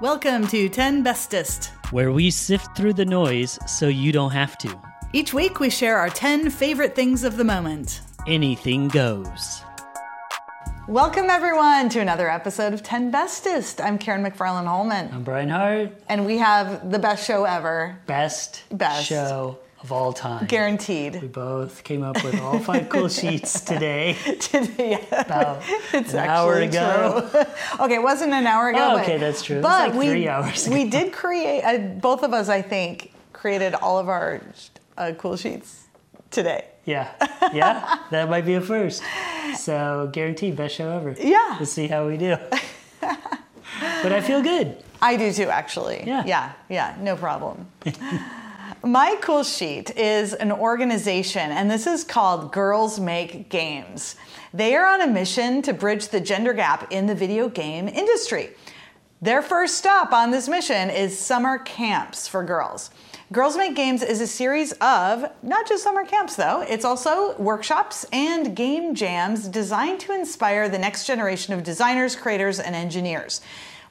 Welcome to 10 Bestest. where we sift through the noise so you don't have to. Each week we share our 10 favorite things of the moment. Anything goes. Welcome everyone to another episode of 10 Bestest. I'm Karen McFarland Holman, I'm Brian Hart, and we have the best show ever, best, Best. show of all time. Guaranteed. We both came up with all five cool sheets today yeah. about It's an hour ago. true. okay, it wasn't an hour ago. Oh, but- okay, that's true. But like we, three hours Ago. we did create, uh, both of us, I think, created all of our uh, cool sheets today. Yeah, yeah, that might be a first. So guaranteed, best show ever. Yeah. Let's see how we do. but I feel good. I do too, actually. Yeah. Yeah, yeah, no problem. My cool sheet is an organization, and this is called Girls Make Games. They are on a mission to bridge the gender gap in the video game industry. Their first stop on this mission is summer camps for girls. Girls Make Games is a series of not just summer camps, though, it's also workshops and game jams designed to inspire the next generation of designers, creators, and engineers.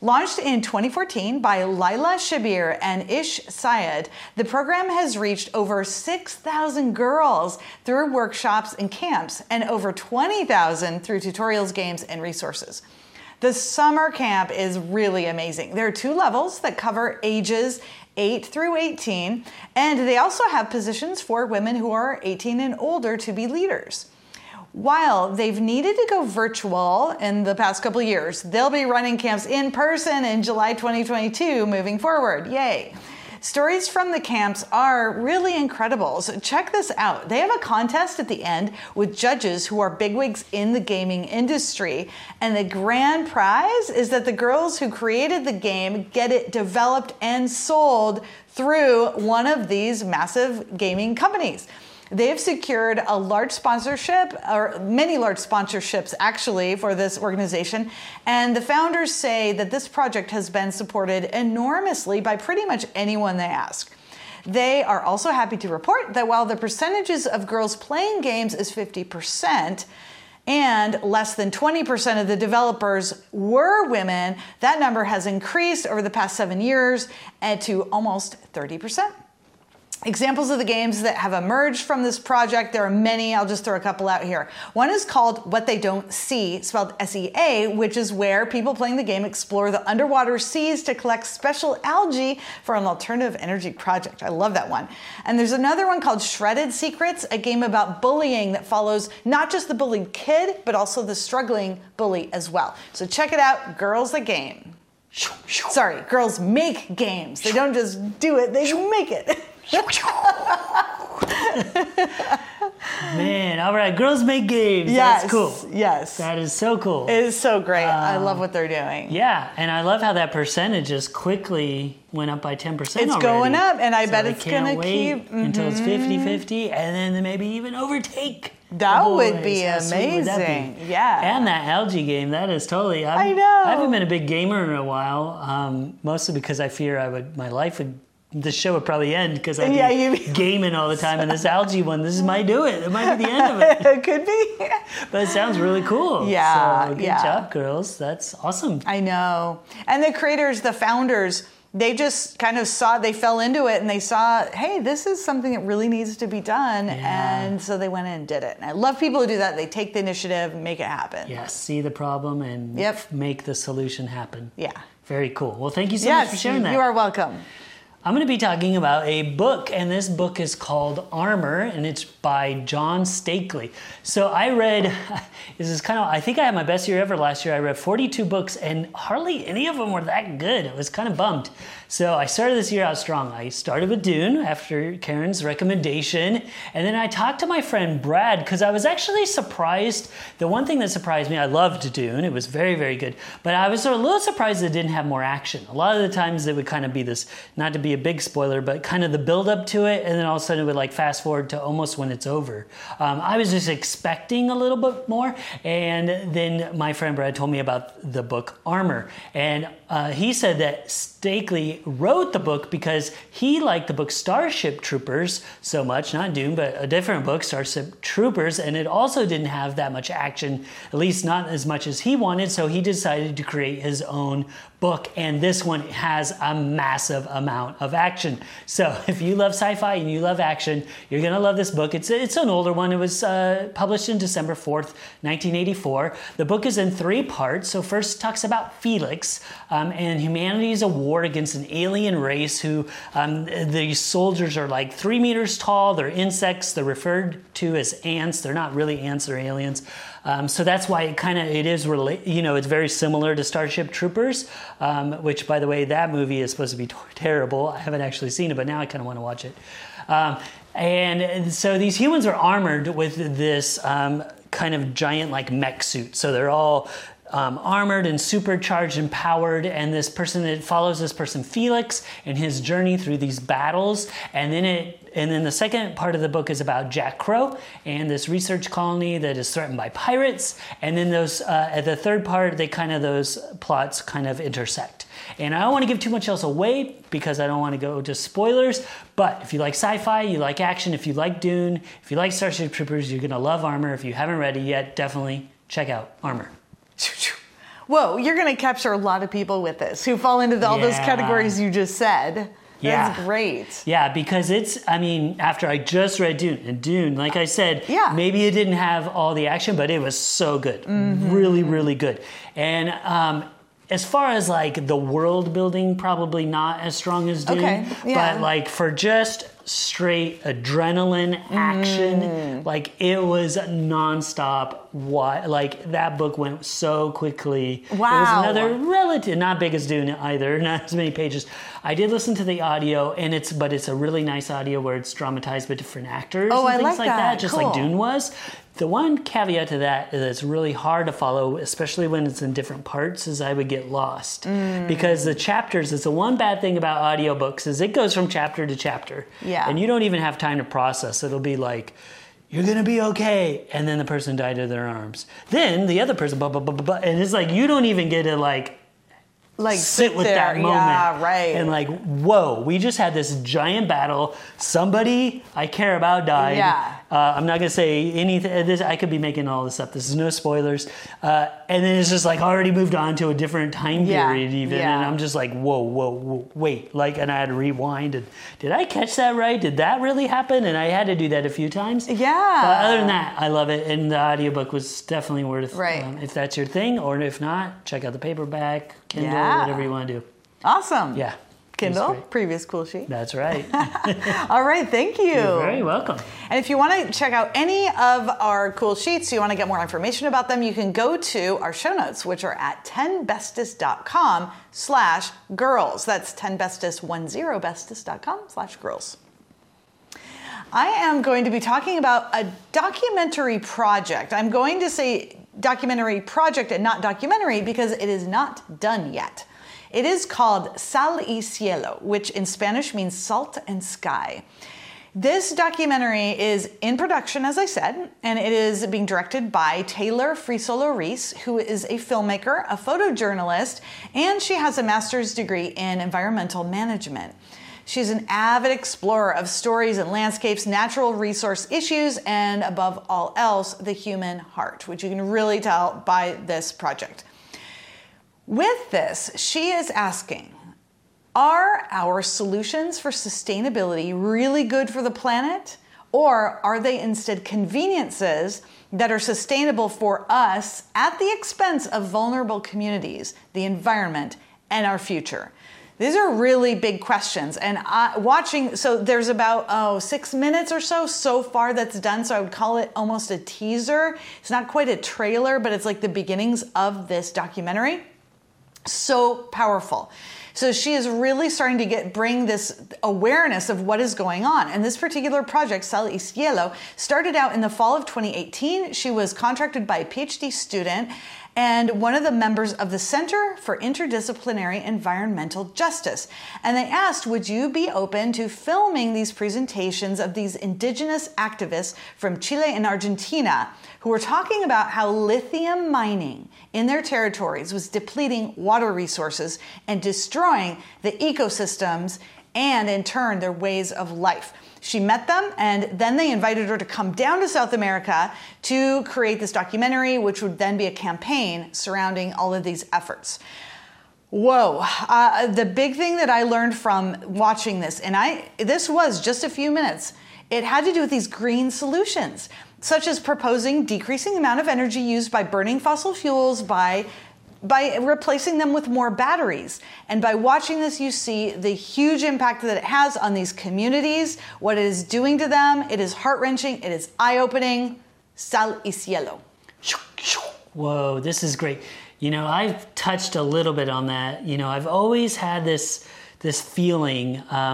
Launched in 2014 by Laila Shabir and Ish Syed, the program has reached over 6,000 girls through workshops and camps and over 20,000 through tutorials, games, and resources. The summer camp is really amazing. There are two levels that cover ages 8 through 18, and they also have positions for women who are 18 and older to be leaders. While they've needed to go virtual in the past couple years, they'll be running camps in person in July 2022 moving forward. Yay! Stories from the camps are really incredible. So check this out. They have a contest at the end with judges who are bigwigs in the gaming industry. And the grand prize is that the girls who created the game get it developed and sold through one of these massive gaming companies. They've secured a large sponsorship, or many large sponsorships actually, for this organization. And the founders say that this project has been supported enormously by pretty much anyone they ask. They are also happy to report that while the percentages of girls playing games is 50%, and less than 20% of the developers were women, that number has increased over the past seven years and to almost 30%. Examples of the games that have emerged from this project, there are many. I'll just throw a couple out here. One is called What They Don't See, spelled S E A, which is where people playing the game explore the underwater seas to collect special algae for an alternative energy project. I love that one. And there's another one called Shredded Secrets, a game about bullying that follows not just the bullied kid, but also the struggling bully as well. So check it out, Girls the Game. Sorry, girls make games. They don't just do it, they make it. Man, all right, girls make games. Yes. That's cool. Yes. That is so cool. It is so great. I love what they're doing. Yeah, and I love how that percentage just quickly went up by 10%. It's already. going up, and I So bet it's gonna keep- mm-hmm. until it's 50 50 and then maybe even overtake. That would be sweet would that be? amazing. Yeah. And that algae game, that is totally. I'm, I know. I haven't been a big gamer in a while, um, mostly because I fear I would, my life would. The show would probably end because I'd Yeah, be gaming all the time, and this algae one, this might do it. It might be the end of it. it could be. But it sounds really cool. Yeah, so good yeah. job, girls. That's awesome. I know. And the creators, the founders, they just kind of saw, they fell into it and they saw, hey, this is something that really needs to be done. Yeah. And so they went in and did it. And I love people who do that. They take the initiative and make it happen. Yes, see the problem and Yep. make the solution happen. Yeah. Very cool. Well, thank you so much for Yes, sharing that. you are welcome. I'm going to be talking about a book, and this book is called Armor, and it's by John Steakley. So I read, this is kind of, I think I had my best year ever last year. I read 42 books, and hardly any of them were that good. I was kind of bummed. So I started this year out strong. I started with Dune after Karen's recommendation, and then I talked to my friend Brad because I was actually surprised. The one thing that surprised me, I loved Dune, it was very, very good, but I was a little surprised it didn't have more action. A lot of the times it would kind of be this, not to be be a big spoiler, but kind of the build up to it, and then all of a sudden it would like fast forward to almost when it's over. Um, I was just expecting a little bit more, and then my friend Brad told me about the book Armor, and uh, he said that Steakley wrote the book because he liked the book Starship Troopers so much, not Dune, but a different book, Starship Troopers, and it also didn't have that much action, at least not as much as he wanted, so he decided to create his own book, and this one has a massive amount of action. So if you love sci-fi and you love action, you're gonna love this book. It's it's an older one. It was uh, published in December fourth, 1984. The book is in three parts. So first talks about Felix um, and humanity's war against an alien race who um, these soldiers are like three meters tall. They're insects. They're referred to as ants. They're not really ants. They're aliens. Um, so that's why it kind of it is rela- you know it's very similar to Starship Troopers, um, which by the way that movie is supposed to be t- terrible. I haven't actually seen it, but now I kind of want to watch it. Um, and so these humans are armored with this um, kind of giant like mech suit. So they're all um, armored and supercharged and powered. And this person, it follows this person Felix and his journey through these battles. And then it, and then the second part of the book is about Jack Crow and this research colony that is threatened by pirates. And then those, uh, at the third part, they kind of those plots kind of intersect. And I don't want to give too much else away because I don't want to go to spoilers. But if you like sci fi, you like action, if you like Dune, if you like Starship Troopers, you're going to love Armor. If you haven't read it yet, definitely check out Armor. Whoa, you're going to capture a lot of people with this who fall into the, all those categories you just said. That's Yeah. great. Yeah, because it's, I mean, after I just read Dune, and Dune, like I said, Yeah. maybe it didn't have all the action, but it was so good. Mm-hmm. Really, really good. And um, as far as like the world building, probably not as strong as Dune. Okay, yeah. But like for just straight adrenaline action, Mm. like it was nonstop. Why? Like that book went so quickly. Wow. It was another relative, not big as Dune either, not as many pages. I did listen to the audio, and it's but it's a really nice audio where it's dramatized by different actors Oh, and I things like like that. just Cool. like Dune was. The one caveat to that is it's really hard to follow, especially when it's in different parts, is I would get lost. Mm. Because the chapters, it's the one bad thing about audiobooks is it goes from chapter to chapter. Yeah. And you don't even have time to process. It'll be like, you're gonna be okay. And then the person died of their arms. Then the other person, blah, blah, blah, blah, blah. And it's like, you don't even get to like Like sit with there. that moment. Yeah, right. And like, whoa, we just had this giant battle. Somebody I care about died. Yeah. Uh, I'm not gonna say anything. This I could be making all this up. This is no spoilers. Uh, and then it's just like already moved on to a different time Yeah, period even. yeah. And I'm just like, whoa, whoa, whoa, wait. Like, and I had to rewind. And did I catch that right? Did that really happen? And I had to do that a few times. Yeah. But other than that, I love it. And the audiobook was definitely worth. Right. Um, if that's your thing, or if not, check out the paperback, Kindle, Yeah. whatever you want to do. awesome. Yeah. Kindle, previous cool sheet. That's right. All right, thank you. You're very welcome. And if you want to check out any of our cool sheets, you want to get more information about them, you can go to our show notes, which are at 10bestest.com slash girls. That's 10bestest10bestest.com slash girls. I am going to be talking about a documentary project. I'm going to say documentary project and not documentary because it is not done yet. It is called Sal y Cielo, which in Spanish means salt and sky. This documentary is in production, as I said, and it is being directed by Taylor Frisolo Reese, who is a filmmaker, a photojournalist, and she has a master's degree in environmental management. She's an avid explorer of stories and landscapes, natural resource issues, and above all else, the human heart, which you can really tell by this project. With this, she is asking Are our solutions for sustainability really good for the planet? Or are they instead conveniences that are sustainable for us at the expense of vulnerable communities, the environment, and our future? These are really big questions. And I, watching, so there's about, oh, six minutes or so so far that's done. So I would call it almost a teaser. It's not quite a trailer, but it's like the beginnings of this documentary so powerful. So she is really starting to get bring this awareness of what is going on. And this particular project, Sal y Cielo, started out in the fall of 2018. She was contracted by a PhD student and one of the members of the Center for Interdisciplinary Environmental Justice. And they asked, Would you be open to filming these presentations of these indigenous activists from Chile and Argentina who were talking about how lithium mining in their territories was depleting water resources and destroying the ecosystems and, in turn, their ways of life? She met them, and then they invited her to come down to South America to create this documentary, which would then be a campaign surrounding all of these efforts. Whoa! Uh, the big thing that I learned from watching this, and I this was just a few minutes. It had to do with these green solutions, such as proposing decreasing the amount of energy used by burning fossil fuels by by replacing them with more batteries. And by watching this, you see the huge impact that it has on these communities, what it is doing to them. It is heart wrenching, it is eye opening. Sal y cielo. Whoa, this is great. You know, I've touched a little bit on that. You know, I've always had this this feeling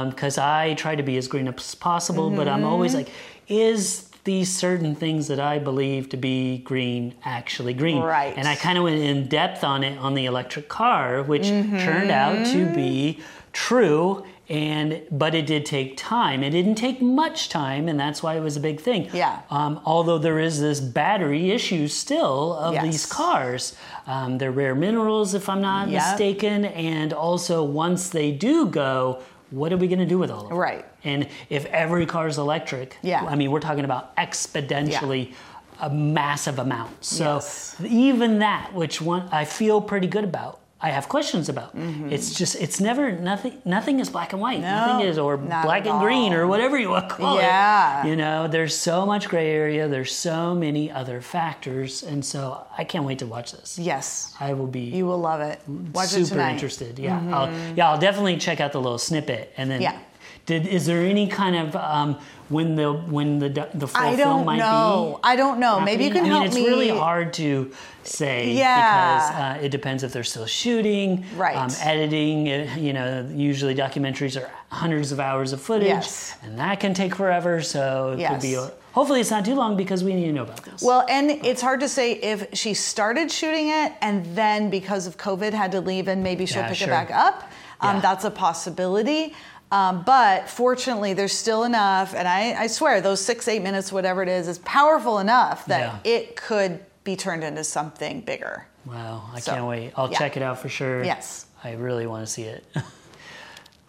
because um, I try to be as green as possible, mm-hmm. but I'm always like, is these certain things that I believe to be green actually green. Right. And I kind of went in depth on it on the electric car, which mm-hmm. turned out to be true and but it did take time it didn't take much time and that's why it was a big thing yeah um, although there is this battery issue still of yes. these cars um, they're rare minerals if i'm not yep. mistaken and also once they do go what are we going to do with all of it? Right. And if every car is electric, yeah. I mean, we're talking about exponentially yeah. a massive amount. So yes. even that, which one I feel pretty good about, I have questions about. Mm-hmm. It's just it's never nothing nothing is black and white. No, nothing is or black and all. green or whatever you want to call yeah. it. You know, there's so much gray area, there's so many other factors and so I can't wait to watch this. Yes. I will be You will love it. Watch super it tonight. interested. Yeah. Mm-hmm. I'll, yeah, I'll definitely check out the little snippet and then yeah. Did, is there any kind of um, when the when the the full I film might know. be? I don't know. Happening? Maybe you can I mean, help it's me. It's really hard to say yeah. because uh, it depends if they're still shooting, right? Um, editing. Uh, you know, usually documentaries are hundreds of hours of footage, yes. and that can take forever. So it yes. could be. A, hopefully, it's not too long because we need to know about this. Well, and it's hard to say if she started shooting it and then because of COVID had to leave and maybe she'll Yeah, pick sure. it back up. Um, Yeah. That's a possibility. Um, but fortunately, there's still enough, and I, I swear those six, eight minutes, whatever it is, is powerful enough that Yeah. it could be turned into something bigger. Wow, I So, can't wait. I'll yeah. check it out for sure. Yes. I really want to see it.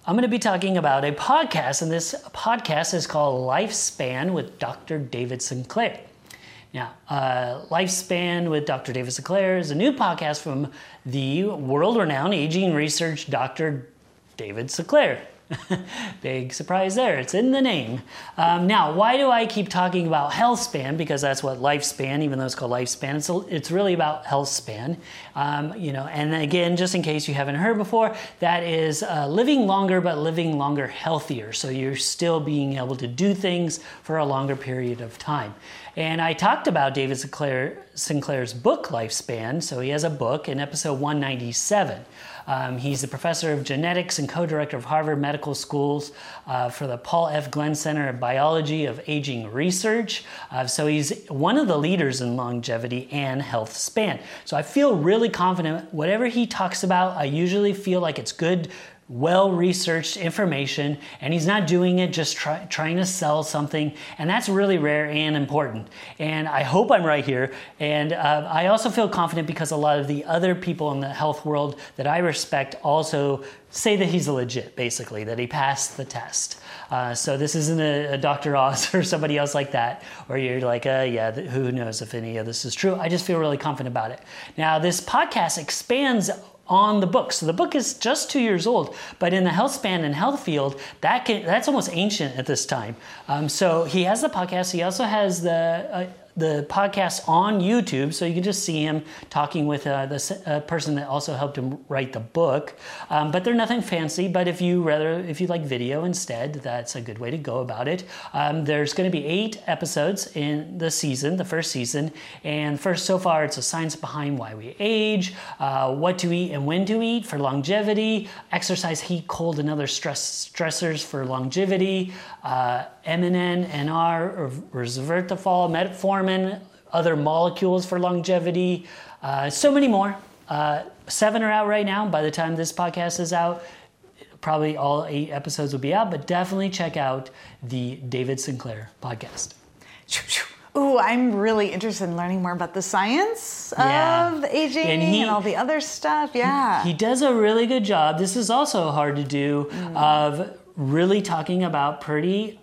I'm going to be talking about a podcast, and this podcast is called Lifespan with Dr. David Sinclair. Now, uh, Lifespan with Dr. David Sinclair is a new podcast from the world renowned aging research Dr. David Sinclair. Big surprise there. It's in the name. Um, now, why do I keep talking about health span? Because that's what lifespan, even though it's called lifespan, it's, it's really about health span. Um, you know, and again, just in case you haven't heard before, that is uh, living longer, but living longer healthier. So you're still being able to do things for a longer period of time. And I talked about David Sinclair, Sinclair's book, Lifespan. So he has a book in episode 197. Um, he's a professor of genetics and co director of Harvard Medical Schools uh, for the Paul F. Glenn Center of Biology of Aging Research. Uh, so he's one of the leaders in longevity and health span. So I feel really confident. Whatever he talks about, I usually feel like it's good well researched information and he's not doing it just try, trying to sell something and that's really rare and important. And i hope i'm right here and uh, i also feel confident because a lot of the other people in the health world that i respect also say that he's legit basically that he passed the test. Uh, so this isn't a, a dr oz or somebody else like that where you're like uh, yeah th- who knows if any of this is true. I just feel really confident about it. Now this podcast expands on the book. So the book is just two years old, but in the health span and health field, that can, that's almost ancient at this time. Um, so he has the podcast. He also has the uh, the podcast on YouTube, so you can just see him talking with uh, the uh, person that also helped him write the book. Um, but they're nothing fancy. But if you rather, if you like video instead, that's a good way to go about it. Um, there's going to be eight episodes in the season, the first season, and first so far it's a science behind why we age, uh, what to eat and when to eat for longevity, exercise, heat, cold, and other stress stressors for longevity, uh, NMN, NR, resveratrol, metformin, other molecules for longevity, Uh, so many more. Uh, seven are out right now. By the time this podcast is out, probably all eight episodes will be out, but definitely check out the David Sinclair podcast. Ooh, I'm really interested in learning more about the science Yeah. of aging And and, all the other stuff. Yeah. He does a really good job. This is also hard to do of really talking about pretty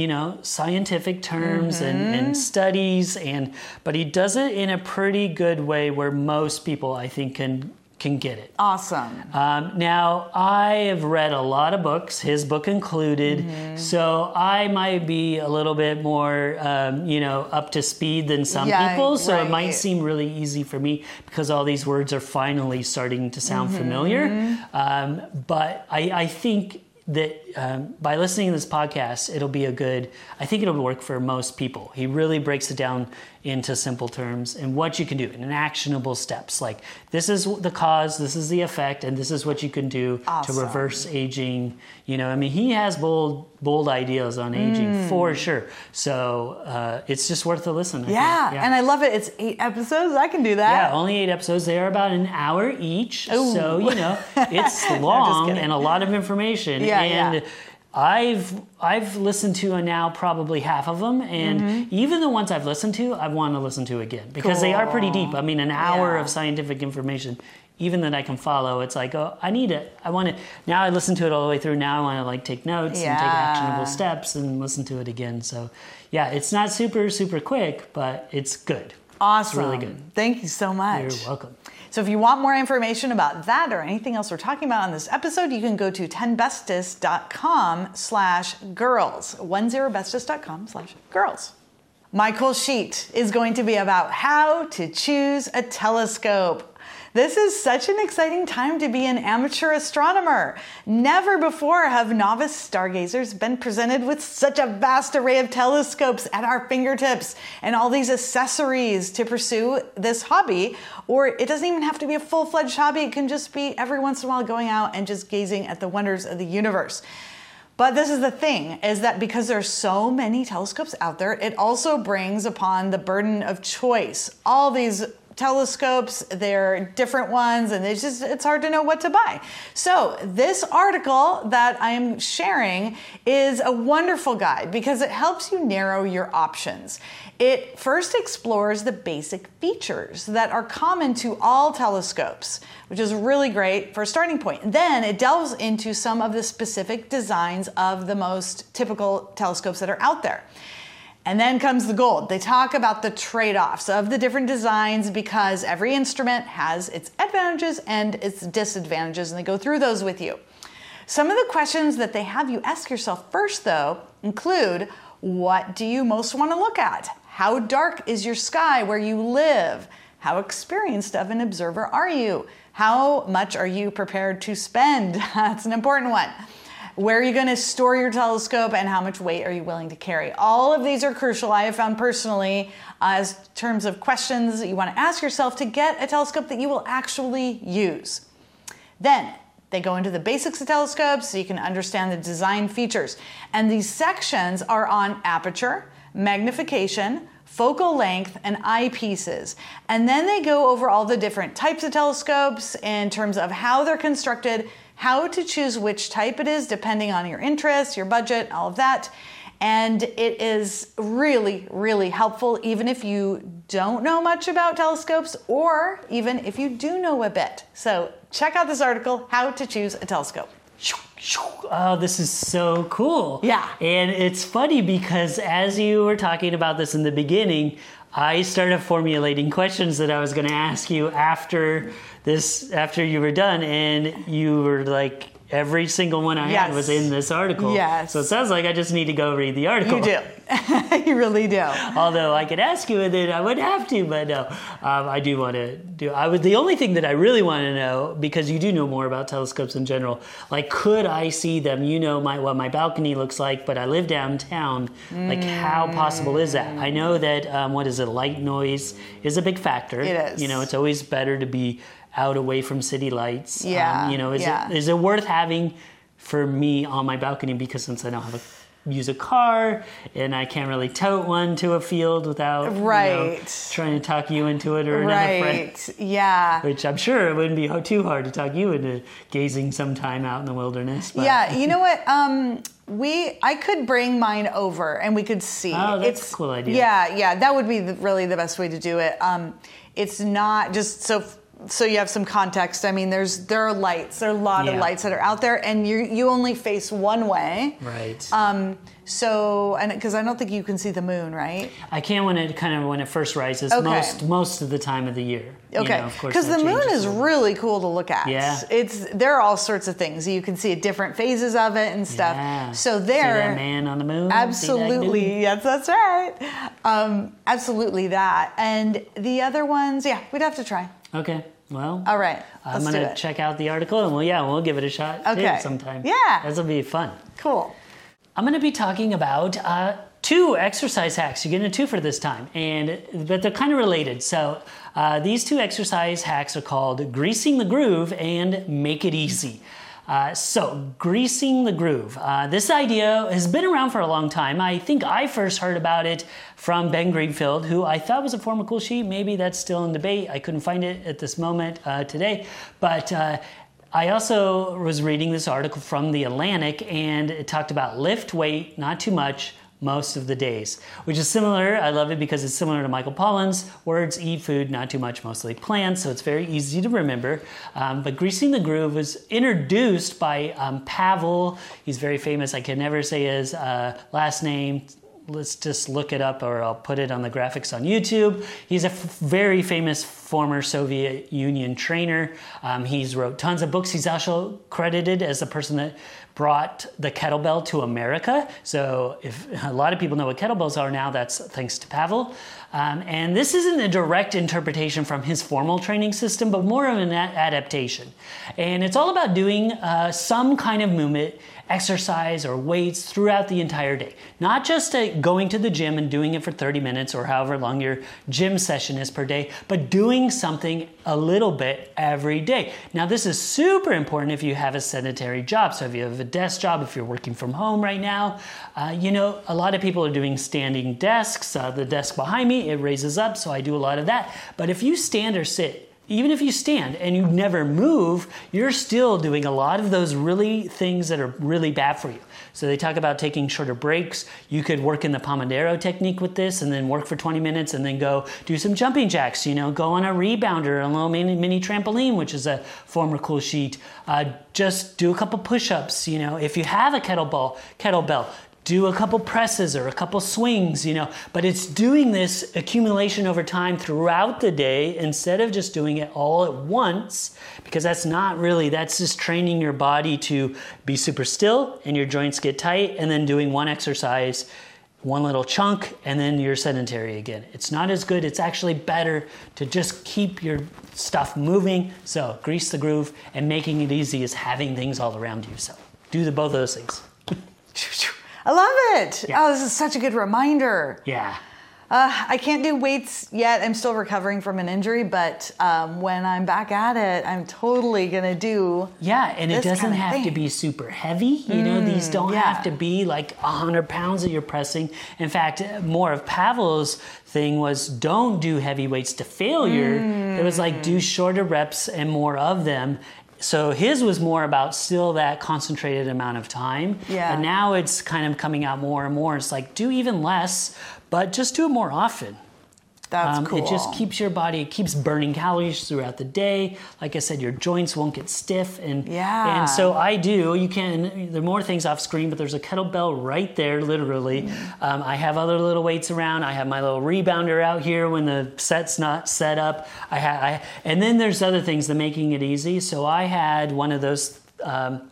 you know scientific terms and, and studies and but he does it in a pretty good way where most people i think can can get it awesome. um, now, I have read a lot of books, his book included, Mm-hmm. so I might be a little bit more, um, you know, up to speed than some Yeah, people. So it might seem really easy for me because all these words are finally starting to sound Mm-hmm. familiar. Um, but I, I think that um, by listening to this podcast, it'll be a good, I think it'll work for most people. He really breaks it down into simple terms and what you can do in actionable steps. Like, this is the cause, this is the effect, and this is what you can do Awesome. to reverse aging. You know, I mean, he has bold, bold ideas on aging for sure. So uh, it's just worth a listen. Think. yeah. and I love it. It's eight episodes. I can do that. Yeah, only eight episodes. They are about an hour each. Ooh. So, you know, it's long and a lot of information. Yeah, and yeah. I've I've listened to now probably half of them, and Mm-hmm. even the ones I've listened to, I want to listen to again because they are pretty deep. I mean, an hour Yeah. of scientific information, even that I can follow. It's like, oh, I need it. I want to. Now I listen to it all the way through. Now I want to like take notes and take actionable steps and listen to it again. So, yeah, it's not super super quick, but it's good. Awesome. It's really good. Thank you so much. You're welcome. So if you want more information about that or anything else we're talking about on this episode, you can go to 10bestest.com slash girls. 10bestest.com slash girls. My cool sheet is going to be about how to choose a telescope. This is such an exciting time to be an amateur astronomer. Never before have novice stargazers been presented with such a vast array of telescopes at our fingertips and all these accessories to pursue this hobby. Or it doesn't even have to be a full fledged hobby, it can just be every once in a while going out and just gazing at the wonders of the universe. But this is the thing is that because there's so many telescopes out there, it also brings upon the burden of choice. All these telescopes, they're different ones and it's just it's hard to know what to buy. So, this article that I am sharing is a wonderful guide because it helps you narrow your options. It first explores the basic features that are common to all telescopes, which is really great for a starting point. Then it delves into some of the specific designs of the most typical telescopes that are out there. And then comes the gold. They talk about the trade offs of the different designs because every instrument has its advantages and its disadvantages, and they go through those with you. Some of the questions that they have you ask yourself first, though, include what do you most want to look at? How dark is your sky where you live? How experienced of an observer are you? How much are you prepared to spend? That's an important one. Where are you going to store your telescope and how much weight are you willing to carry? All of these are crucial, I have found personally, uh, as terms of questions that you want to ask yourself to get a telescope that you will actually use. Then they go into the basics of telescopes so you can understand the design features. And these sections are on aperture, magnification, focal length, and eyepieces. And then they go over all the different types of telescopes in terms of how they're constructed, how to choose which type it is depending on your interest, your budget, all of that. And it is really, really helpful, even if you don't know much about telescopes or even if you do know a bit. So, check out this article How to Choose a Telescope. Oh, this is so cool. Yeah. And it's funny because as you were talking about this in the beginning, I started formulating questions that I was going to ask you after this, after you were done, and you were like, every single one I had was in this article. Yes. So it sounds like I just need to go read the article. You do. you really do. Although I could ask you, and then I wouldn't have to. But no, um, I do want to do. I would. The only thing that I really want to know, because you do know more about telescopes in general, like could I see them? You know, my what my balcony looks like, but I live downtown. Like, how possible is that? I know that um, what is it? Light noise is a big factor. It is. You know, it's always better to be out away from city lights. Um, Yeah, you know, is yeah. it is it worth having for me on my balcony because since I don't have a use a car and I can't really tote one to a field without you know, Right. trying to talk you into it or another friend. Yeah. Which I'm sure it wouldn't be too hard to talk you into gazing some time out in the wilderness. But Yeah, you know what? Um, we I could bring mine over and we could see. Oh, that's a cool idea. Yeah, yeah, that would be the, really the best way to do it. Um, it's not just so so you have some context. I mean, there's there are lights. There are a lot of lights that are out there, and you you only face one way. Right. Um, so and because I don't think you can see the moon, right? I can when it kind of when it first rises. Okay. Most most of the time of the year. You Okay, know, of course, because the moon is little. really cool to look at. Yeah. it's there are all sorts of things you can see at different phases of it and stuff. Yeah. So there, man on the moon. See that Absolutely. Yes, that's right. Um, absolutely that. And the other ones, yeah, we'd have to try. Okay. Well, All right. I'm let's gonna check out the article and well, yeah, we'll give it a shot Okay. sometime. Yeah. This will be fun. Cool. I'm going to be talking about uh, two exercise hacks. You're getting a two for this time, and but they're kind of related. So uh, these two exercise hacks are called greasing the groove and make it easy. Uh, so greasing the groove. Uh, this idea has been around for a long time. I think I first heard about it from Ben Greenfield, who I thought was a former cool sheet. Maybe that's still in debate. I couldn't find it at this moment uh, today, but. Uh, I also was reading this article from The Atlantic and it talked about lift weight, not too much, most of the days, which is similar. I love it because it's similar to Michael Pollan's words eat food, not too much, mostly plants. So it's very easy to remember. Um, but Greasing the Groove was introduced by um, Pavel. He's very famous. I can never say his uh, last name let's just look it up or I'll put it on the graphics on YouTube. He's a f- very famous former Soviet Union trainer. Um, he's wrote tons of books. He's also credited as the person that brought the kettlebell to America. So if a lot of people know what kettlebells are now, that's thanks to Pavel. Um, and this isn't a direct interpretation from his formal training system, but more of an adaptation. And it's all about doing uh, some kind of movement exercise or weights throughout the entire day. Not just uh, going to the gym and doing it for 30 minutes or however long your gym session is per day, but doing something a little bit every day. Now, this is super important if you have a sedentary job. So, if you have a desk job, if you're working from home right now, uh, you know, a lot of people are doing standing desks. Uh, the desk behind me, it raises up, so I do a lot of that. But if you stand or sit, even if you stand and you never move, you're still doing a lot of those really things that are really bad for you. So they talk about taking shorter breaks. You could work in the Pomodoro technique with this and then work for 20 minutes and then go do some jumping jacks, you know, go on a rebounder, a little mini, mini trampoline, which is a former cool sheet. Uh, just do a couple push-ups, you know, if you have a kettlebell, kettlebell, do a couple presses or a couple swings, you know, but it's doing this accumulation over time throughout the day instead of just doing it all at once because that's not really that's just training your body to be super still and your joints get tight and then doing one exercise one little chunk and then you're sedentary again. It's not as good. It's actually better to just keep your stuff moving. So, grease the groove and making it easy is having things all around you. So, do the both of those things. I love it. Yeah. Oh, this is such a good reminder. Yeah. Uh, I can't do weights yet. I'm still recovering from an injury, but um, when I'm back at it, I'm totally gonna do. Yeah, and it doesn't kind of have to thing. Mm, be super heavy. You know, these don't yeah. have to be like 100 pounds that you're pressing. In fact, more of Pavel's thing was don't do heavy weights to failure. It was like Mm. do shorter reps and more of them. So his was more about still that concentrated amount of time. Yeah. And now it's kind of coming out more and more. It's like do even less, but just do it more often. That's Um, cool. It just keeps your body, it keeps burning calories throughout the day. Like I said, your joints won't get stiff. And, Yeah. and so I do, you can, there are more things off screen, but there's a kettlebell right there, literally. Mm. Um, I have other little weights around. I have my little rebounder out here when the set's not set up. I ha- I, and then there's other things that making it easy. So I had one of those. Um,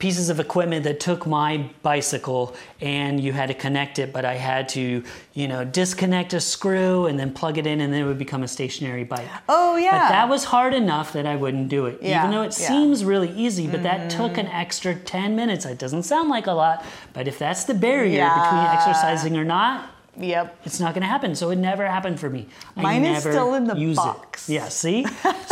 pieces of equipment that took my bicycle and you had to connect it but i had to you know disconnect a screw and then plug it in and then it would become a stationary bike Oh, yeah. but that was hard enough that i wouldn't do it Yeah, even though it yeah. Mm-hmm. seems really easy but that took an extra 10 minutes it doesn't sound like a lot but if that's the barrier Yeah. between exercising or not Yep. It's not going to happen. So it never happened for me. I Mine is still in the box. It. Yeah, see?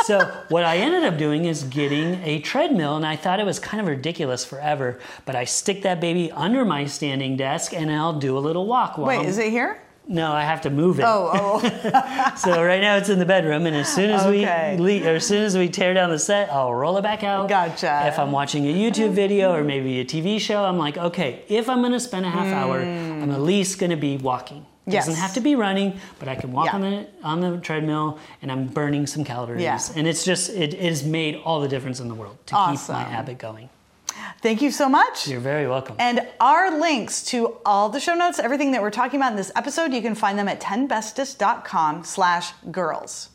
so what I ended up doing is getting a treadmill, and I thought it was kind of ridiculous forever, but I stick that baby under my standing desk and I'll do a little walk while Wait, I'm- is it here? No, I have to move it. Oh, oh. So right now it's in the bedroom, and as soon as Okay. we le- or as soon as we tear down the set, I'll roll it back out. Gotcha. If I'm watching a YouTube video or maybe a TV show, I'm like, okay, if I'm going to spend a half hour, I'm at least going to be walking. Yes. Doesn't have to be running, but I can walk Yeah. on the on the treadmill, and I'm burning some calories. Yeah. And it's just it, it has made all the difference in the world to keep my habit going. Thank you so much. You're very welcome. And our links to all the show notes, everything that we're talking about in this episode, you can find them at 10bestest.com slash girls.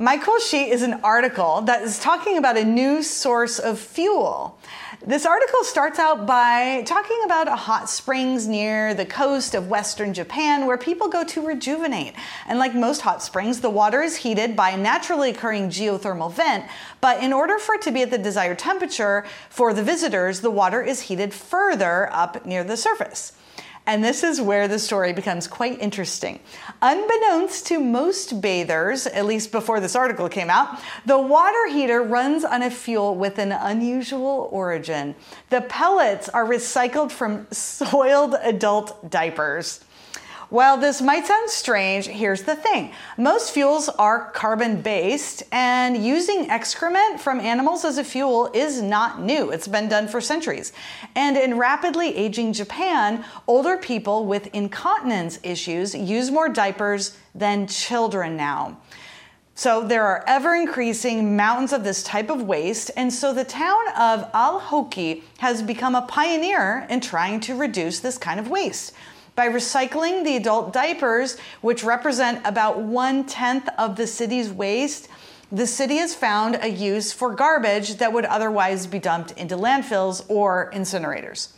My Cool Sheet is an article that is talking about a new source of fuel. This article starts out by talking about a hot springs near the coast of western Japan where people go to rejuvenate. And like most hot springs, the water is heated by a naturally occurring geothermal vent, but in order for it to be at the desired temperature for the visitors, the water is heated further up near the surface. And this is where the story becomes quite interesting. Unbeknownst to most bathers, at least before this article came out, the water heater runs on a fuel with an unusual origin. The pellets are recycled from soiled adult diapers. While this might sound strange, here's the thing. Most fuels are carbon based, and using excrement from animals as a fuel is not new. It's been done for centuries. And in rapidly aging Japan, older people with incontinence issues use more diapers than children now. So there are ever increasing mountains of this type of waste, and so the town of Al Hoki has become a pioneer in trying to reduce this kind of waste. By recycling the adult diapers, which represent about one tenth of the city's waste, the city has found a use for garbage that would otherwise be dumped into landfills or incinerators.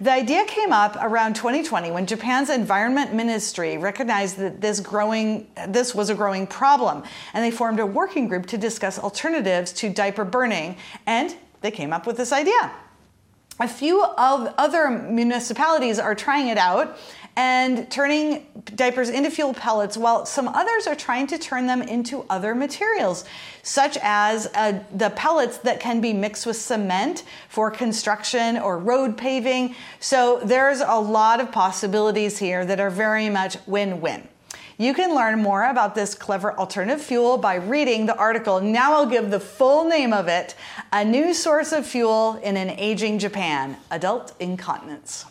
The idea came up around 2020 when Japan's environment ministry recognized that this growing this was a growing problem and they formed a working group to discuss alternatives to diaper burning and they came up with this idea. A few of other municipalities are trying it out and turning diapers into fuel pellets, while some others are trying to turn them into other materials, such as uh, the pellets that can be mixed with cement for construction or road paving. So there's a lot of possibilities here that are very much win win. You can learn more about this clever alternative fuel by reading the article. Now I'll give the full name of it A New Source of Fuel in an Aging Japan Adult Incontinence.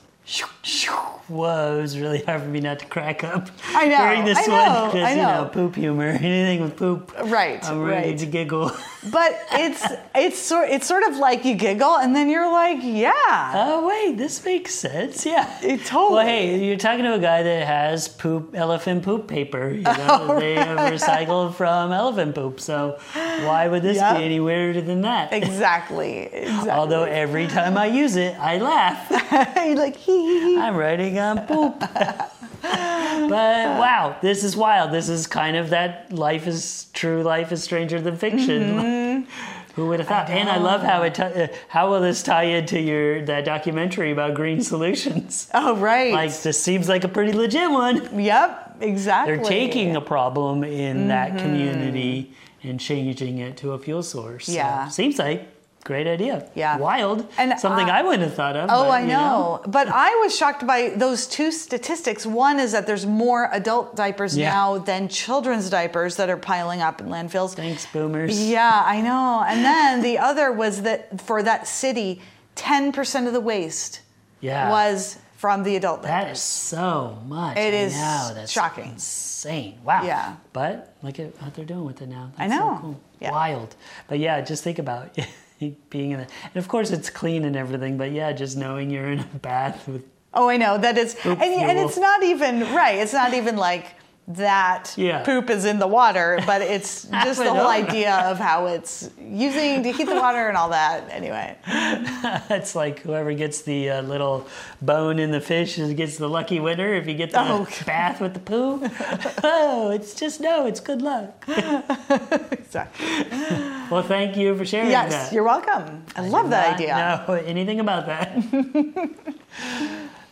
Whoa, it was really hard for me not to crack up I know, during this I one know, because you know know. poop humor, anything with poop. Right, I'm ready right. to giggle. But it's it's sort it's sort of like you giggle and then you're like, yeah. Oh wait, this makes sense. Yeah, It totally- Well, hey, you're talking to a guy that has poop elephant poop paper. You know, they have recycled from elephant poop. So why would this Yep. be any weirder than that? Exactly. Exactly. Although every time I use it, I laugh. you're like hee hee. I'm writing on poop. but wow, this is wild. This is kind of that life is true. Life is stranger than fiction. Who would have thought? and I love how it. T- uh, how will this tie into your that documentary about green solutions? Oh right. Like this seems like a pretty legit one. Yep, exactly. They're taking a problem in that community and changing it to a fuel source. So, Yeah. seems like great idea. Yeah. Wild. And something I- I wouldn't have thought of. Oh, but, I you know. But I was shocked by those two statistics. One is that there's more adult diapers Yeah. now than children's diapers that are piling up in landfills. Thanks, boomers. Yeah, I know. And then the other was that for that city, 10% of the waste Yeah. was from the adult That diapers. is so much. It I is know, that's shocking. Insane. Wow. Yeah. But look at what they're doing with it now. I That's know. So cool. Yeah. Wild. But yeah, just think about being in it. And of course, it's clean and everything. But yeah, just knowing you're in a bath with Oh, I know. That is, and, and it's not even, right, it's not even like that Yeah. poop is in the water, but it's just the whole idea of how it's using to heat the water and all that. Anyway. it's like whoever gets the uh, little bone in the fish is- gets the lucky winner. If you get the Oh. bath with the poo, oh, it's just no, it's good luck. Exactly. Well, thank you for sharing Yes, that. you're welcome. I, love that idea. know anything about that.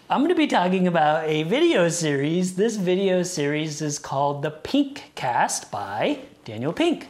I'm going to be talking about a video series. This video series is called The Pink Cast by Daniel Pink.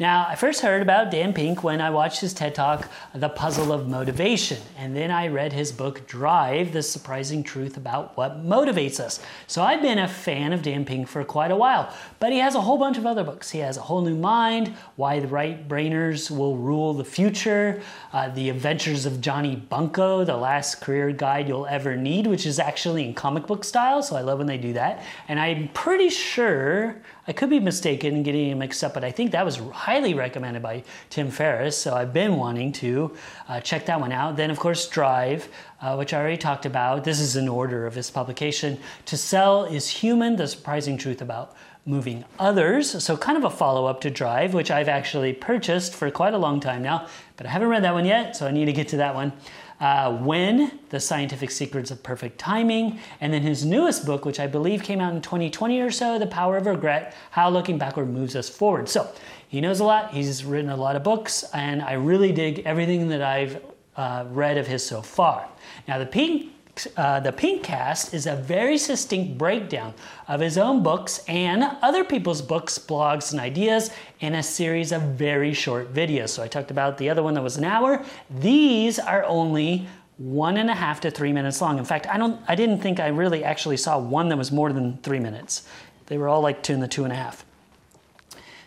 Now, I first heard about Dan Pink when I watched his TED Talk, The Puzzle of Motivation, and then I read his book, Drive The Surprising Truth About What Motivates Us. So I've been a fan of Dan Pink for quite a while, but he has a whole bunch of other books. He has A Whole New Mind, Why the Right Brainers Will Rule the Future, uh, The Adventures of Johnny Bunko, The Last Career Guide You'll Ever Need, which is actually in comic book style, so I love when they do that. And I'm pretty sure I could be mistaken and getting it mixed up, but I think that was highly recommended by Tim Ferriss. So I've been wanting to uh, check that one out. Then, of course, Drive, uh, which I already talked about. This is in order of his publication. To Sell is Human, the surprising truth about moving others. So, kind of a follow up to Drive, which I've actually purchased for quite a long time now, but I haven't read that one yet, so I need to get to that one uh, When, The Scientific Secrets of Perfect Timing, and then his newest book, which I believe came out in 2020 or so, The Power of Regret How Looking Backward Moves Us Forward. So he knows a lot, he's written a lot of books, and I really dig everything that I've uh, read of his so far. Now, the pink uh, the Pink Cast is a very succinct breakdown of his own books and other people's books, blogs, and ideas in a series of very short videos. So I talked about the other one that was an hour. These are only one and a half to three minutes long. In fact, I don't, I didn't think I really actually saw one that was more than three minutes. They were all like two and the two and a half.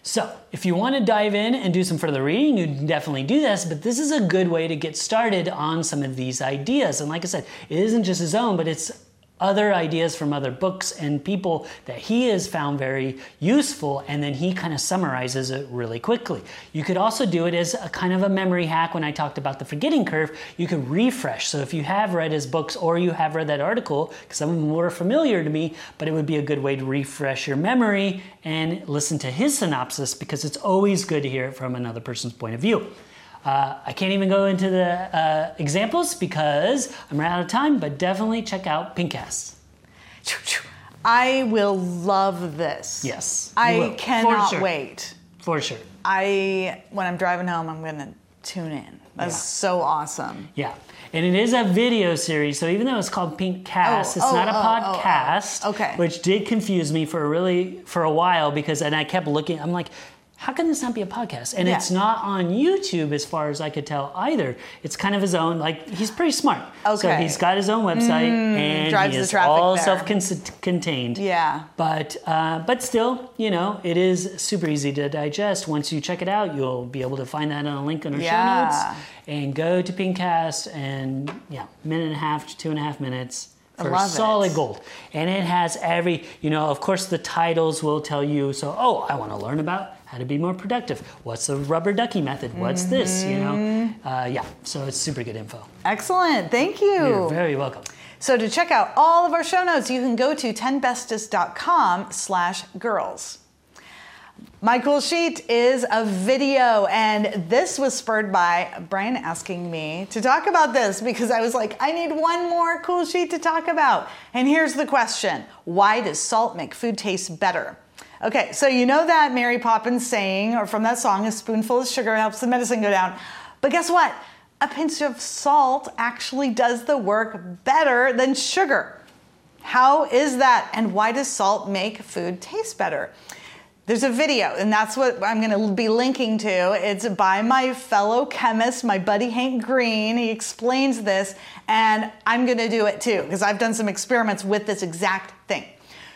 So, if you want to dive in and do some further reading, you can definitely do this, but this is a good way to get started on some of these ideas. And like I said, it isn't just his own, but it's other ideas from other books and people that he has found very useful, and then he kind of summarizes it really quickly. You could also do it as a kind of a memory hack when I talked about the forgetting curve. You could refresh. So if you have read his books or you have read that article, because some of them were familiar to me, but it would be a good way to refresh your memory and listen to his synopsis because it's always good to hear it from another person's point of view. Uh, I can't even go into the uh, examples because I'm running out of time, but definitely check out Pinkcast. I will love this. Yes. I cannot sure. wait. For sure. I when I'm driving home, I'm gonna tune in. That's Yeah. so awesome. Yeah. And it is a video series, so even though it's called Pink Cast, Oh, it's oh, not a oh, oh, oh. podcast. Okay. Which did confuse me for a really for a while because and I kept looking, I'm like, how can this not be a podcast? And Yeah. it's not on YouTube as far as I could tell either. It's kind of his own, like he's pretty smart. So Okay. Mm, he's got his own website and drives he the is traffic all there. self-contained. Yeah. But uh, but still, you know, it is super easy to digest. Once you check it out, you'll be able to find that on a link in our show notes and go to Pinkcast and yeah, minute and a half to two and a half minutes for solid it. gold. And it has every, you know, of course the titles will tell you. So, oh, I want to learn about how to be more productive. What's the rubber ducky method? What's this? You know, Mm-hmm. uh, yeah. So it's super good info. Excellent. Thank you. You're very welcome. So to check out all of our show notes, you can go to 10bestest.com slash girls. My cool sheet is a video, and this was spurred by Brian asking me to talk about this because I was like, I need one more cool sheet to talk about. And here's the question Why does salt make food taste better? Okay, so you know that Mary Poppins saying, or from that song, a spoonful of sugar helps the medicine go down. But guess what? A pinch of salt actually does the work better than sugar. How is that? And why does salt make food taste better? There's a video, and that's what I'm going to be linking to. It's by my fellow chemist, my buddy Hank Green. He explains this, and I'm going to do it too because I've done some experiments with this exact thing.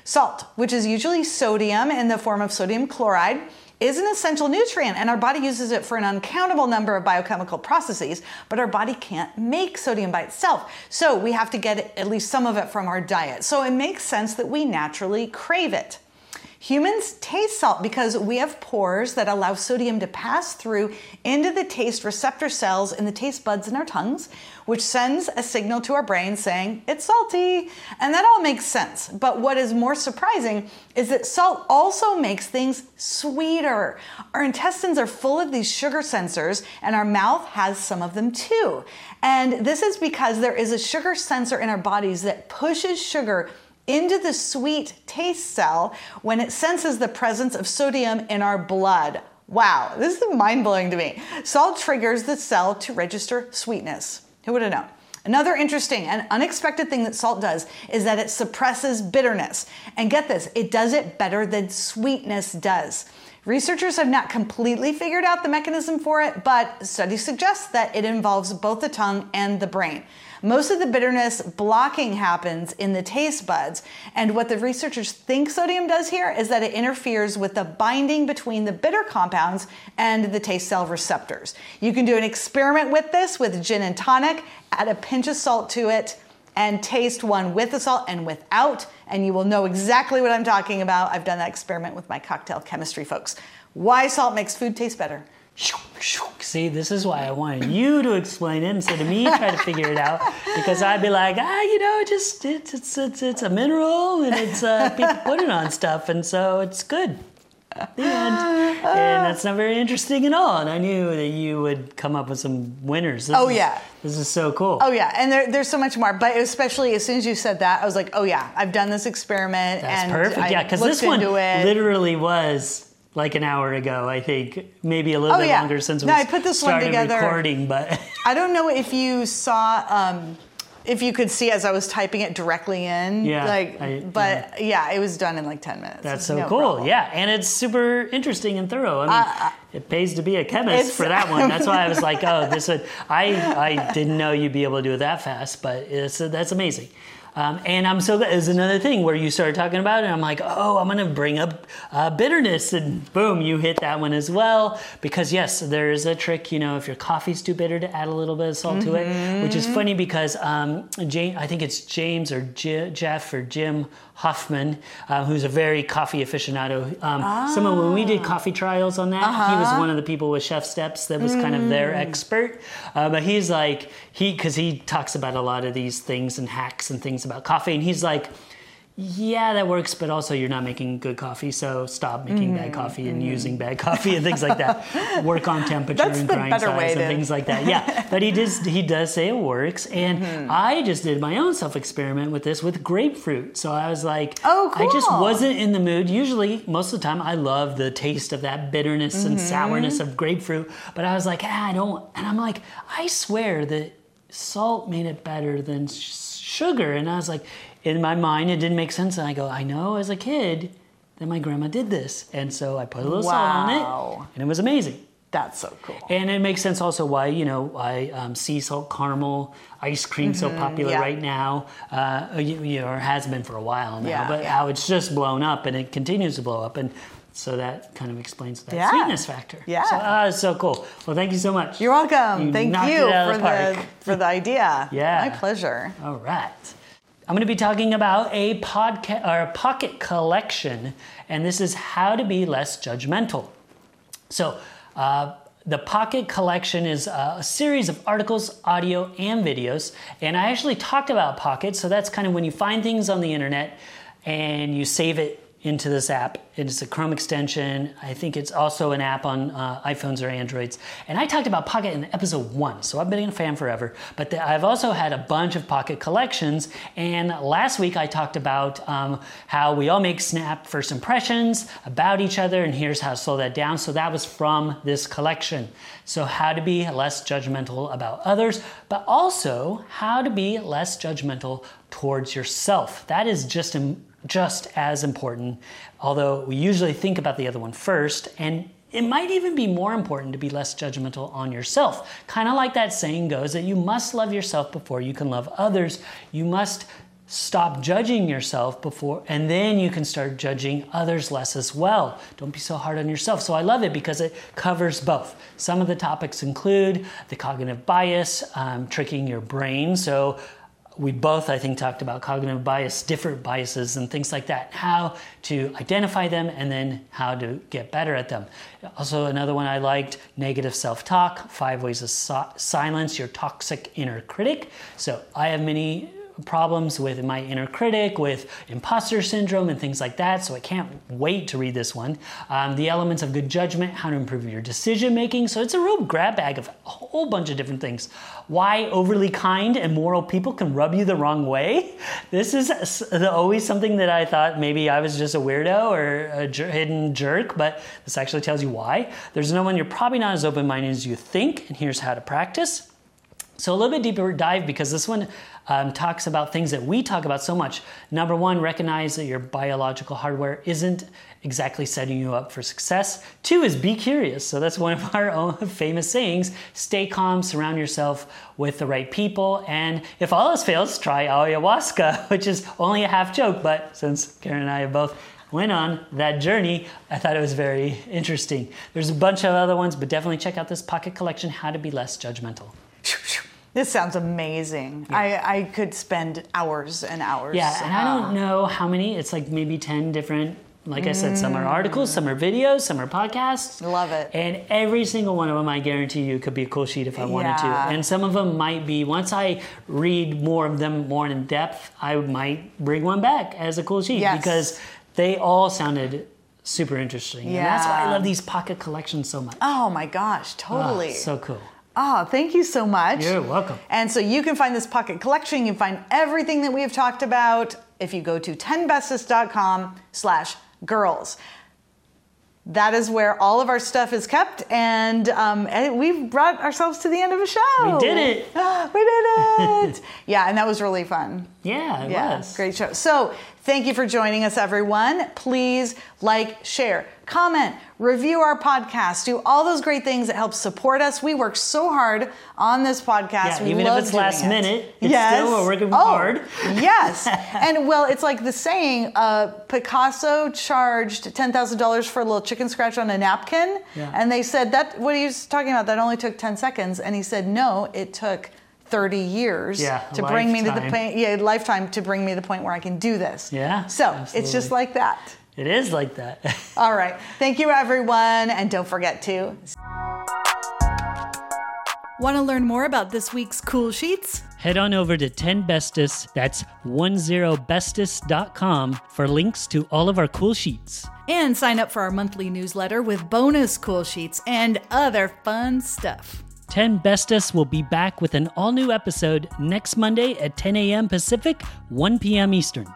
Salt, which is usually sodium in the form of sodium chloride, is an essential nutrient, and our body uses it for an uncountable number of biochemical processes, but our body can't make sodium by itself. So we have to get at least some of it from our diet. So it makes sense that we naturally crave it. Humans taste salt because we have pores that allow sodium to pass through into the taste receptor cells in the taste buds in our tongues, which sends a signal to our brain saying it's salty. And that all makes sense. But what is more surprising is that salt also makes things sweeter. Our intestines are full of these sugar sensors, and our mouth has some of them too. And this is because there is a sugar sensor in our bodies that pushes sugar into the sweet taste cell when it senses the presence of sodium in our blood. Wow, this is mind blowing to me. Salt triggers the cell to register sweetness. Who would have known? Another interesting and unexpected thing that salt does is that it suppresses bitterness. And get this, it does it better than sweetness does. Researchers have not completely figured out the mechanism for it, but studies suggest that it involves both the tongue and the brain. Most of the bitterness blocking happens in the taste buds. And what the researchers think sodium does here is that it interferes with the binding between the bitter compounds and the taste cell receptors. You can do an experiment with this with gin and tonic, add a pinch of salt to it, and taste one with the salt and without, and you will know exactly what I'm talking about. I've done that experiment with my cocktail chemistry folks. Why salt makes food taste better. See, this is why I wanted you to explain it instead of me try to figure it out. Because I'd be like, ah, you know, just it's it's it's, it's a mineral and it's uh, people put it on stuff, and so it's good. The end. And that's not very interesting at all. And I knew that you would come up with some winners. This Oh, is- yeah. this is so cool. Oh yeah, and there, there's so much more. But especially as soon as you said that, I was like, oh yeah, I've done this experiment. That's and perfect. I yeah, because this one it. literally was like an hour ago. I think maybe a little Oh, bit yeah. longer since we No, I put this one started together- recording, but. I don't know if you saw, um, if you could see as I was typing it directly in. Yeah, Like, I- but yeah. it was done in like 10 minutes. That's so No cool. problem. Yeah, and it's super interesting and thorough. I mean, it pays to be a chemist Uh, for that one. That's why I was like, oh, this would. I I didn't know you'd be able to do it that fast, but it's that's amazing. Um, and I'm so glad. Is another thing where you started talking about it, and I'm like, oh, I'm going to bring up uh, bitterness, and boom, you hit that one as well. Because yes, there is a trick. You know, if your coffee's too bitter, to add a little bit of salt to it, which is funny because um, Jane, I think it's James or J- Jeff or Jim Hoffman, uh, who's a very coffee aficionado. Um, Someone when we did coffee trials on that, he was one of the people with Chef Steps that was kind of their expert. Uh, but he's like he because he talks about a lot of these things and hacks and things about coffee, and he's like. Yeah, that works, but also you're not making good coffee, so stop making bad coffee and using bad coffee and things like that. Work on temperature That's and grind size and things like that. Yeah, but he does he does say it works, and Mm-hmm. I just did my own self experiment with this with grapefruit. So I was like, Oh, cool. I just wasn't in the mood. Usually, most of the time, I love the taste of that bitterness and Mm-hmm. sourness of grapefruit, but I was like, ah, I don't, and I'm like, I swear that salt made it better than sugar, and I was like, in my mind, it didn't make sense, and I go, I know as a kid that my grandma did this, and so I put a little salt on it, and it was amazing. That's so cool. And it makes sense also why, you know, why um, sea salt caramel ice cream so popular Mm-hmm. yeah. right now, uh, you, you know, or has been for a while now, Yeah, but yeah. how it's just blown up and it continues to blow up. And so that kind of explains that Yeah. sweetness factor. Yeah. So, ah, it's so cool. Well, thank you so much. You're welcome. You Thank you it for the the, for the idea. Yeah. My pleasure. All right. I'm going to be talking about a podcast or a pocket collection, and this is how to be less judgmental. So, uh, the Pocket Collection is a series of articles, audio, and videos. And I actually talked about Pocket, so that's kind of when you find things on the internet and you save it into this app. It's a Chrome extension. I think it's also an app on uh, iPhones or Androids. And I talked about Pocket in episode one, so I've been a fan forever. But the, I've also had a bunch of Pocket collections. And last week I talked about um, how we all make snap first impressions about each other, and here's how to slow that down. So that was from this collection. So, how to be less judgmental about others, but also how to be less judgmental towards yourself. That is just just as important, although we usually think about the other one first, and it might even be more important to be less judgmental on yourself. Kind of like that saying goes that you must love yourself before you can love others. You must stop judging yourself before, and then you can start judging others less as well. Don't be so hard on yourself. So I love it because it covers both. Some of the topics include the cognitive bias, um, tricking your brain. So we both, I think, talked about cognitive bias, different biases, and things like that, how to identify them and then how to get better at them. Also, another one I liked negative self talk, five ways to so- silence your toxic inner critic. So, I have many problems with my inner critic, with imposter syndrome, and things like that. So I can't wait to read this one. Um, the elements of good judgment, how to improve your decision making. So it's a real grab bag of a whole bunch of different things. Why overly kind and moral people can rub you the wrong way. This is always something that I thought maybe I was just a weirdo or a jer- hidden jerk, but this actually tells you why. There's no one you're probably not as open minded as you think, and here's how to practice So, a little bit deeper dive because this one um, talks about things that we talk about so much. Number one, recognize that your biological hardware isn't exactly setting you up for success. Two is be curious. So, that's one of our own famous sayings stay calm, surround yourself with the right people, and if all else fails, try ayahuasca, which is only a half joke, but since Karen and I have both went on that journey, I thought it was very interesting. There's a bunch of other ones, but definitely check out this pocket collection, How to Be Less Judgmental. This sounds amazing. Yeah. I, I could spend hours and hours. Yeah, and I don't uh-huh. know how many. It's like maybe 10 different like I said, some are mm. articles, some are videos, some are podcasts. Love it. And every single one of them, I guarantee you, could be a cool sheet if I wanted yeah. to. And some of them might be, once I read more of them more in depth, I might bring one back as a cool sheet yes. because they all sounded super interesting. Yeah. And that's why I love these pocket collections so much. Oh my gosh, totally. Oh, so cool. Oh, thank you so much. You're welcome. And so you can find this pocket collection. You can find everything that we have talked about if you go to 10bestest.com slash girls. That is where all of our stuff is kept, and um, we've brought ourselves to the end of a show. We did it. we did it. yeah, and that was really fun. Yeah, it yeah, was. Great show. So Thank you for joining us, everyone. Please like, share, comment, review our podcast, do all those great things that help support us. We work so hard on this podcast. Yeah, we even if it's last it. minute, it's yes. still we're working oh, hard. yes. And well, it's like the saying, uh, Picasso charged $10,000 for a little chicken scratch on a napkin. Yeah. And they said, that, what are you talking about? That only took 10 seconds. And he said, no, it took 30 years yeah, to bring me to the point yeah lifetime to bring me to the point where i can do this yeah so absolutely. it's just like that it is like that all right thank you everyone and don't forget to Want to learn more about this week's cool sheets? Head on over to 10bestest, that's 10bestest.com for links to all of our cool sheets. And sign up for our monthly newsletter with bonus cool sheets and other fun stuff. 10 Bestest will be back with an all new episode next Monday at 10 a.m. Pacific, 1 p.m. Eastern.